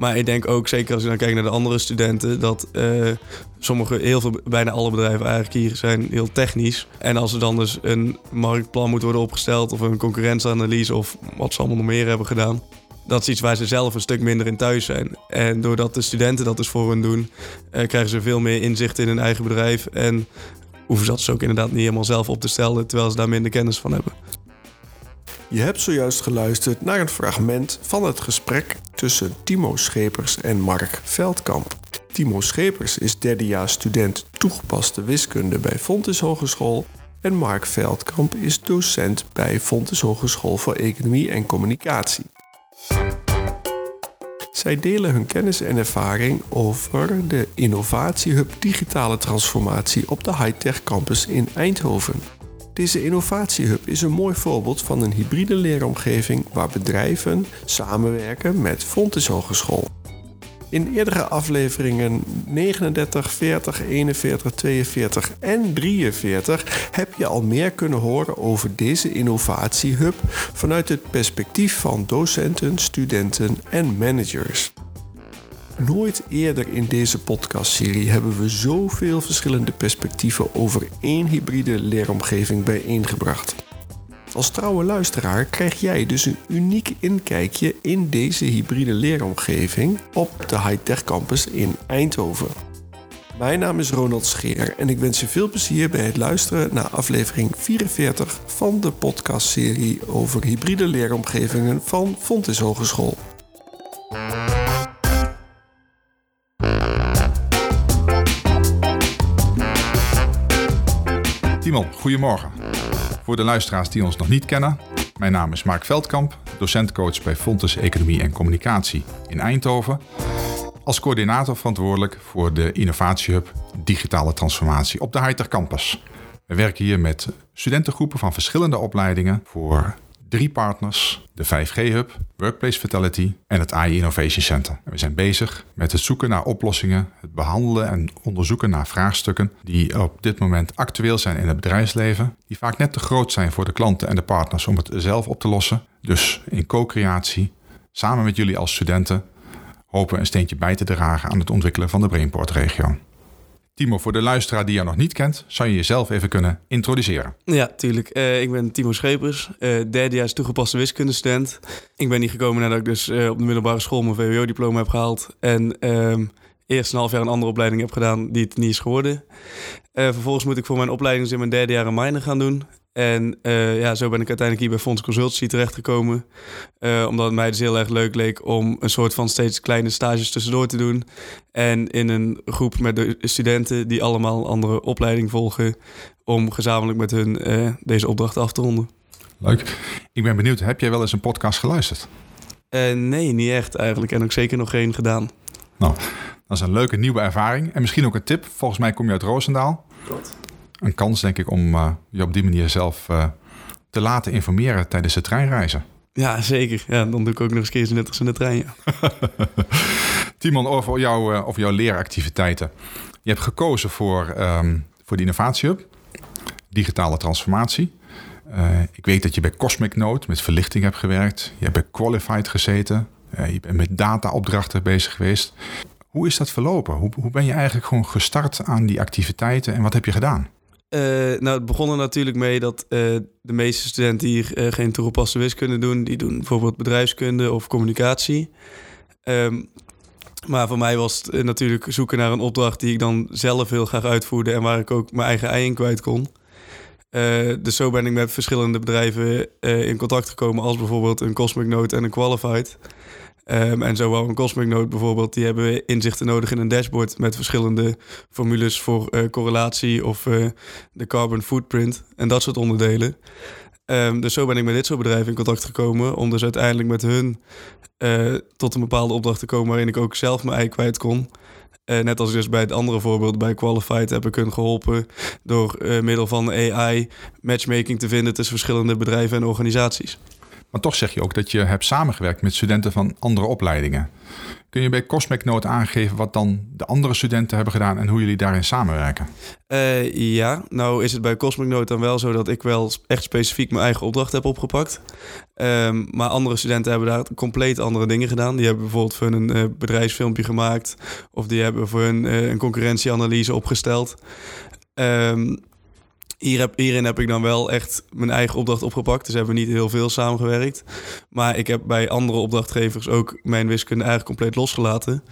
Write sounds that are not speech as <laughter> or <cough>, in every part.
Maar ik denk ook, zeker als je dan kijkt naar de andere studenten, dat uh, sommige, heel veel, bijna alle bedrijven eigenlijk hier zijn heel technisch. En als er dan dus een marktplan moet worden opgesteld of een concurrentieanalyse of wat ze allemaal nog meer hebben gedaan. Dat is iets waar ze zelf een stuk minder in thuis zijn. En doordat de studenten dat dus voor hun doen, uh, krijgen ze veel meer inzicht in hun eigen bedrijf. En hoeven ze dat dus ook inderdaad niet helemaal zelf op te stellen, terwijl ze daar minder kennis van hebben. Je hebt zojuist geluisterd naar een fragment van het gesprek tussen Timo Schepers en Mark Veldkamp. Timo Schepers is derdejaars student toegepaste wiskunde bij Fontes Hogeschool en Mark Veldkamp is docent bij Fontes Hogeschool voor Economie en Communicatie. Zij delen hun kennis en ervaring over de Innovatiehub Digitale Transformatie op de Hightech Campus in Eindhoven. Deze innovatiehub is een mooi voorbeeld van een hybride leeromgeving waar bedrijven samenwerken met Fontes Hogeschool. In eerdere afleveringen 39, 40, 41, 42 en 43 heb je al meer kunnen horen over deze innovatiehub vanuit het perspectief van docenten, studenten en managers. Nooit eerder in deze podcastserie hebben we zoveel verschillende perspectieven over één hybride leeromgeving bijeengebracht. Als trouwe luisteraar krijg jij dus een uniek inkijkje in deze hybride leeromgeving op de Hightech Campus in Eindhoven. Mijn naam is Ronald Scheer en ik wens je veel plezier bij het luisteren naar aflevering 44 van de podcastserie over hybride leeromgevingen van Fontys Hogeschool. Timon, goedemorgen. Voor de luisteraars die ons nog niet kennen, mijn naam is Mark Veldkamp, docentcoach bij Fontes Economie en Communicatie in Eindhoven. Als coördinator verantwoordelijk voor de innovatiehub Digitale Transformatie op de Hightech Campus. We werken hier met studentengroepen van verschillende opleidingen voor drie partners, de 5G-hub, Workplace Vitality en het AI Innovation Center. we zijn bezig met het zoeken naar oplossingen, het behandelen en onderzoeken naar vraagstukken die op dit moment actueel zijn in het bedrijfsleven, die vaak net te groot zijn voor de klanten en de partners om het zelf op te lossen. Dus in co-creatie, samen met jullie als studenten, hopen we een steentje bij te dragen aan het ontwikkelen van de Brainport-regio. Timo, voor de luisteraar die jou nog niet kent, zou je jezelf even kunnen introduceren? Ja, tuurlijk. Uh, ik ben Timo Schepers, uh, derdejaars toegepaste wiskundestudent. Ik ben hier gekomen nadat ik dus uh, op de middelbare school mijn VWO-diploma heb gehaald. En ehm, eerst een half jaar een andere opleiding heb gedaan die het niet is geworden. vervolgens moet ik voor mijn opleiding dus in mijn derde jaar een minor gaan doen. En uh, ja, zo ben ik uiteindelijk hier bij Fonds Consultancy terechtgekomen. Uh, omdat het mij dus heel erg leuk leek om een soort van steeds kleine stages tussendoor te doen. En in een groep met de studenten die allemaal een andere opleiding volgen. Om gezamenlijk met hun uh, deze opdracht af te ronden. Leuk. Ik ben benieuwd, heb jij wel eens een podcast geluisterd? nee, niet echt eigenlijk. En ook zeker nog geen gedaan. Nou, dat is een leuke nieuwe ervaring. En misschien ook een tip. Volgens mij kom je uit Roosendaal. Klopt een kans, denk ik, om uh, je op die manier zelf uh, te laten informeren tijdens de treinreizen. Ja, zeker. Ja, dan doe ik ook nog eens keer net als in de trein. Ja. <laughs> Timon, over, jou, uh, over jouw leeractiviteiten. Je hebt gekozen voor, um, voor de Innovatiehub, digitale transformatie. ik weet dat je bij Cosmic Note met verlichting hebt gewerkt. Je hebt bij Qualified gezeten. je bent met data-opdrachten bezig geweest. Hoe is dat verlopen? Hoe, hoe ben je eigenlijk gewoon gestart aan die activiteiten en wat heb je gedaan? Uh, nou, het begon er natuurlijk mee dat uh, de meeste studenten hier uh, geen toegepaste wiskunde doen. Die doen bijvoorbeeld bedrijfskunde of communicatie. Um, maar voor mij was het natuurlijk zoeken naar een opdracht die ik dan zelf heel graag uitvoerde en waar ik ook mijn eigen ei in kwijt kon. dus zo ben ik met verschillende bedrijven in contact gekomen, als bijvoorbeeld een Cosmic Note en een Qualified. Um, en zo wel een Cosmic Note bijvoorbeeld, die hebben inzichten nodig in een dashboard met verschillende formules voor uh, correlatie of uh, de carbon footprint en dat soort onderdelen. Um, dus zo ben ik met dit soort bedrijven in contact gekomen om dus uiteindelijk met hun uh, tot een bepaalde opdracht te komen waarin ik ook zelf mijn ei kwijt kon. net als dus bij het andere voorbeeld bij Qualified heb ik hun geholpen door middel van AI matchmaking te vinden tussen verschillende bedrijven en organisaties. Maar toch zeg je ook dat je hebt samengewerkt met studenten van andere opleidingen. Kun je bij Cosmic Note aangeven wat dan de andere studenten hebben gedaan en hoe jullie daarin samenwerken? Uh, ja, nou is het bij Cosmic Note dan wel zo dat ik wel echt specifiek mijn eigen opdracht heb opgepakt. Um, maar andere studenten hebben daar compleet andere dingen gedaan. Die hebben bijvoorbeeld voor een uh, bedrijfsfilmpje gemaakt of die hebben voor een, uh, een concurrentieanalyse opgesteld. Um, hier heb, hierin heb ik dan wel echt mijn eigen opdracht opgepakt. Dus hebben we niet heel veel samengewerkt. Maar ik heb bij andere opdrachtgevers ook mijn wiskunde eigenlijk compleet losgelaten.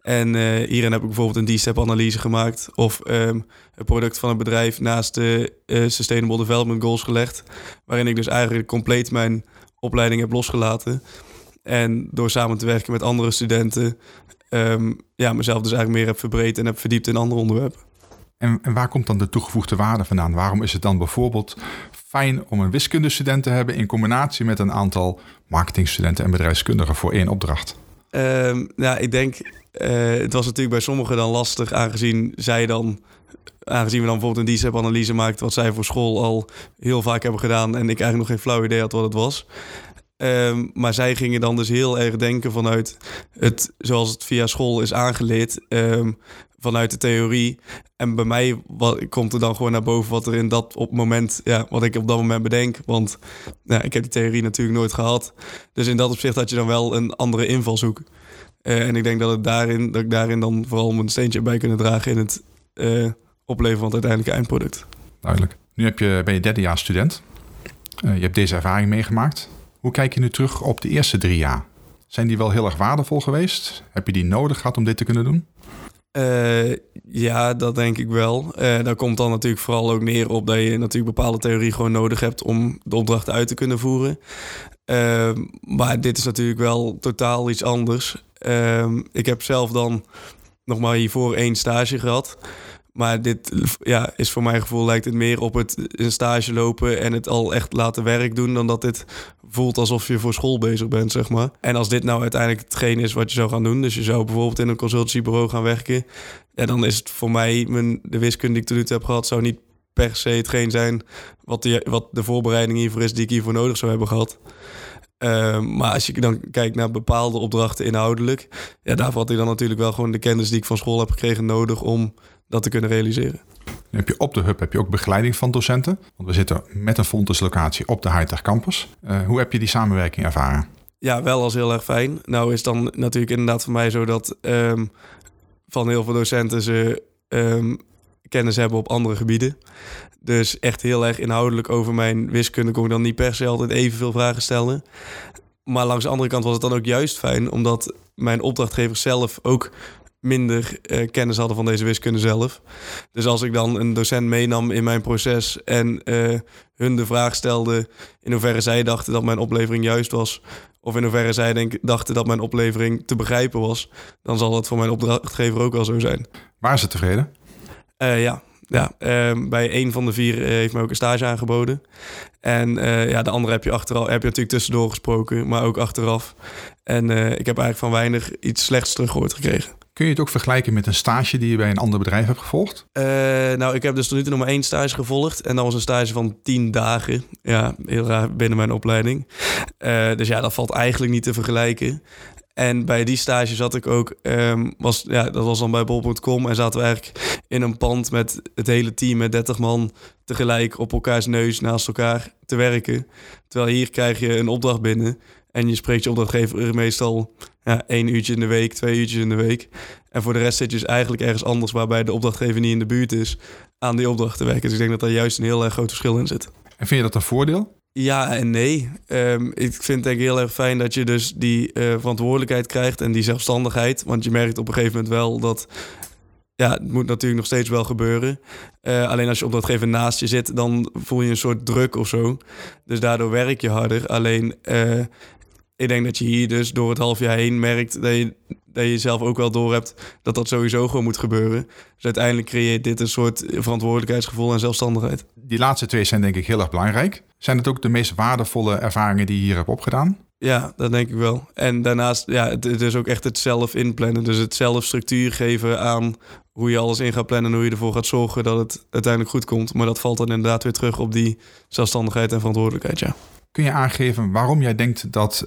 En uh, hierin heb ik bijvoorbeeld een D-step analyse gemaakt. Of um, het product van een bedrijf naast de uh, Sustainable Development Goals gelegd. Waarin ik dus eigenlijk compleet mijn opleiding heb losgelaten. En door samen te werken met andere studenten... Um, ja, mezelf dus eigenlijk meer heb verbreed en heb verdiept in andere onderwerpen. En, en, waar komt dan de toegevoegde waarde vandaan? Waarom is het dan bijvoorbeeld fijn om een wiskundestudent te hebben in combinatie met een aantal marketingstudenten en bedrijfskundigen voor één opdracht? Um, nou, ik denk, uh, het was natuurlijk bij sommigen dan lastig, aangezien zij dan, aangezien we dan bijvoorbeeld een DCEP-analyse maakten, wat zij voor school al heel vaak hebben gedaan en ik eigenlijk nog geen flauw idee had wat het was. Um, maar zij gingen dan dus heel erg denken vanuit het, zoals het via school is aangeleerd, um, vanuit de theorie. En bij mij wat, komt er dan gewoon naar boven wat er in dat op moment, ja, wat ik op dat moment bedenk. Want ja, ik heb die theorie natuurlijk nooit gehad. Dus in dat opzicht had je dan wel een andere invalshoek. Uh, en ik denk dat, het daarin, dat ik daarin dan vooral mijn steentje bij kunnen dragen in het uh, opleveren van het uiteindelijke eindproduct. Duidelijk. Nu heb je, ben je student. Uh, je hebt deze ervaring meegemaakt. Hoe kijk je nu terug op de eerste drie jaar? Zijn die wel heel erg waardevol geweest? Heb je die nodig gehad om dit te kunnen doen? Uh, ja, dat denk ik wel. Uh, daar komt dan natuurlijk vooral ook neer op dat je natuurlijk bepaalde theorie gewoon nodig hebt om de opdrachten uit te kunnen voeren. Uh, maar dit is natuurlijk wel totaal iets anders. Ehm, ik heb zelf dan nog maar hiervoor één stage gehad. Maar dit ja, is voor mijn gevoel lijkt het meer op het een stage lopen en het al echt laten werk doen, dan dat dit voelt alsof je voor school bezig bent, zeg maar. En als dit nou uiteindelijk hetgeen is wat je zou gaan doen, dus je zou bijvoorbeeld in een consultancybureau gaan werken, ja, dan is het voor mij, mijn, de wiskunde die ik tot nu toe heb gehad, zou niet per se hetgeen zijn wat de, wat de voorbereiding hiervoor is die ik hiervoor nodig zou hebben gehad. Uh, maar als je dan kijkt naar bepaalde opdrachten inhoudelijk, ja, daarvoor had ik dan natuurlijk wel gewoon de kennis die ik van school heb gekregen nodig om dat te kunnen realiseren. Heb je op de hub heb je ook begeleiding van docenten. Want we zitten met een Fontes locatie op de Hightech campus. Uh, hoe heb je die samenwerking ervaren? Ja, wel als heel erg fijn. Nou is dan natuurlijk inderdaad voor mij zo dat um, van heel veel docenten ze um, kennis hebben op andere gebieden. Dus echt heel erg inhoudelijk over mijn wiskunde kon ik dan niet per se altijd evenveel vragen stellen. Maar langs de andere kant was het dan ook juist fijn, omdat mijn opdrachtgevers zelf ook minder uh, kennis hadden van deze wiskunde zelf. Dus als ik dan een docent meenam in mijn proces en uh, hun de vraag stelde in hoeverre zij dachten dat mijn oplevering juist was, of in hoeverre zij denk, dachten dat mijn oplevering te begrijpen was, dan zal dat voor mijn opdrachtgever ook wel zo zijn. Waar is het tevreden? Uh, ja, ja, uh, bij een van de vier heeft mij ook een stage aangeboden. En ja, de andere heb je achteraf, heb je natuurlijk tussendoor gesproken, maar ook achteraf. En ik heb eigenlijk van weinig iets slechts teruggehoord gekregen. Kun je het ook vergelijken met een stage die je bij een ander bedrijf hebt gevolgd? Uh, nou, ik heb dus tot nu toe nog maar één stage gevolgd. En dat was een stage van tien dagen. Ja, heel raar binnen mijn opleiding. Uh, dus ja, dat valt eigenlijk niet te vergelijken. En bij die stage zat ik ook, um, was, ja, dat was dan bij bol.com. En zaten we eigenlijk in een pand met het hele team, met 30 man, tegelijk op elkaars neus naast elkaar te werken. Terwijl hier krijg je een opdracht binnen. En je spreekt je opdrachtgever meestal ja, één uurtje in de week, twee uurtjes in de week. En voor de rest zit je dus eigenlijk ergens anders waarbij de opdrachtgever niet in de buurt is aan die opdracht te werken. Dus ik denk dat daar juist een heel erg groot verschil in zit. En vind je dat een voordeel? Ja en nee. Um, ik vind het denk ik heel erg fijn dat je dus die uh, verantwoordelijkheid krijgt en die zelfstandigheid. Want je merkt op een gegeven moment wel dat ja, het moet natuurlijk nog steeds wel gebeuren. Uh, alleen als je opdrachtgever naast je zit, dan voel je een soort druk of zo. Dus daardoor werk je harder. Alleen uh, ik denk dat je hier dus door het half jaar heen merkt dat je, dat je zelf ook wel door hebt dat dat sowieso gewoon moet gebeuren. Dus uiteindelijk creëert dit een soort verantwoordelijkheidsgevoel en zelfstandigheid. Die laatste twee zijn denk ik heel erg belangrijk. Zijn het ook de meest waardevolle ervaringen die je hier hebt opgedaan? Ja, dat denk ik wel. En daarnaast, ja, het, het is ook echt het zelf inplannen. Dus het zelf structuur geven aan hoe je alles in gaat plannen en hoe je ervoor gaat zorgen dat het uiteindelijk goed komt. Maar dat valt dan inderdaad weer terug op die zelfstandigheid en verantwoordelijkheid, ja. Kun je aangeven waarom jij denkt dat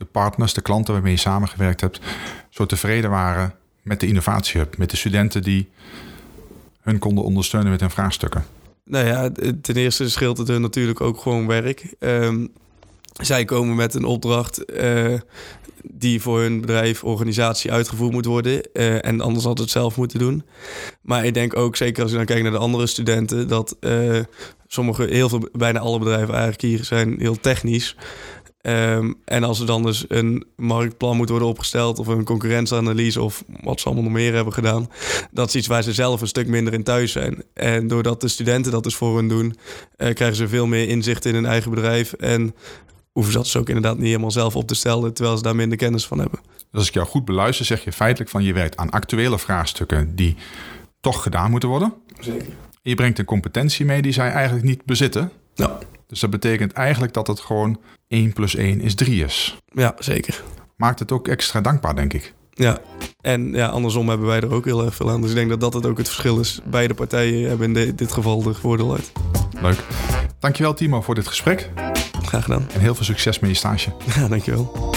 de partners, de klanten waarmee je samengewerkt hebt, zo tevreden waren met de innovatiehub, met de studenten die hun konden ondersteunen met hun vraagstukken? Nou ja, ten eerste scheelt het hun natuurlijk ook gewoon werk. Ehm, zij komen met een opdracht eh, die voor hun bedrijf, organisatie uitgevoerd moet worden. Uh, en anders had het zelf moeten doen. Maar ik denk ook, zeker als je dan kijkt naar de andere studenten, dat uh, sommige, heel veel, bijna alle bedrijven eigenlijk hier zijn heel technisch. Um, en als er dan dus een marktplan moet worden opgesteld of een concurrentieanalyse of wat ze allemaal nog meer hebben gedaan, dat is iets waar ze zelf een stuk minder in thuis zijn. En doordat de studenten dat dus voor hun doen, uh, krijgen ze veel meer inzicht in hun eigen bedrijf en hoeven ze dat dus ook inderdaad niet helemaal zelf op te stellen, terwijl ze daar minder kennis van hebben. Dus als ik jou goed beluister, zeg je feitelijk van je werkt aan actuele vraagstukken die toch gedaan moeten worden. Zeker. Je brengt een competentie mee die zij eigenlijk niet bezitten. Ja. Dus dat betekent eigenlijk dat het gewoon 1 plus 1 is 3 is. Ja, zeker. Maakt het ook extra dankbaar, denk ik. Ja, en ja, andersom hebben wij er ook heel erg veel aan. Dus ik denk dat dat het ook het verschil is. Beide partijen hebben in dit geval de voordeel uit. Leuk. Dankjewel Timo voor dit gesprek. Graag gedaan. En heel veel succes met je stage. <laughs> Ja, dankjewel.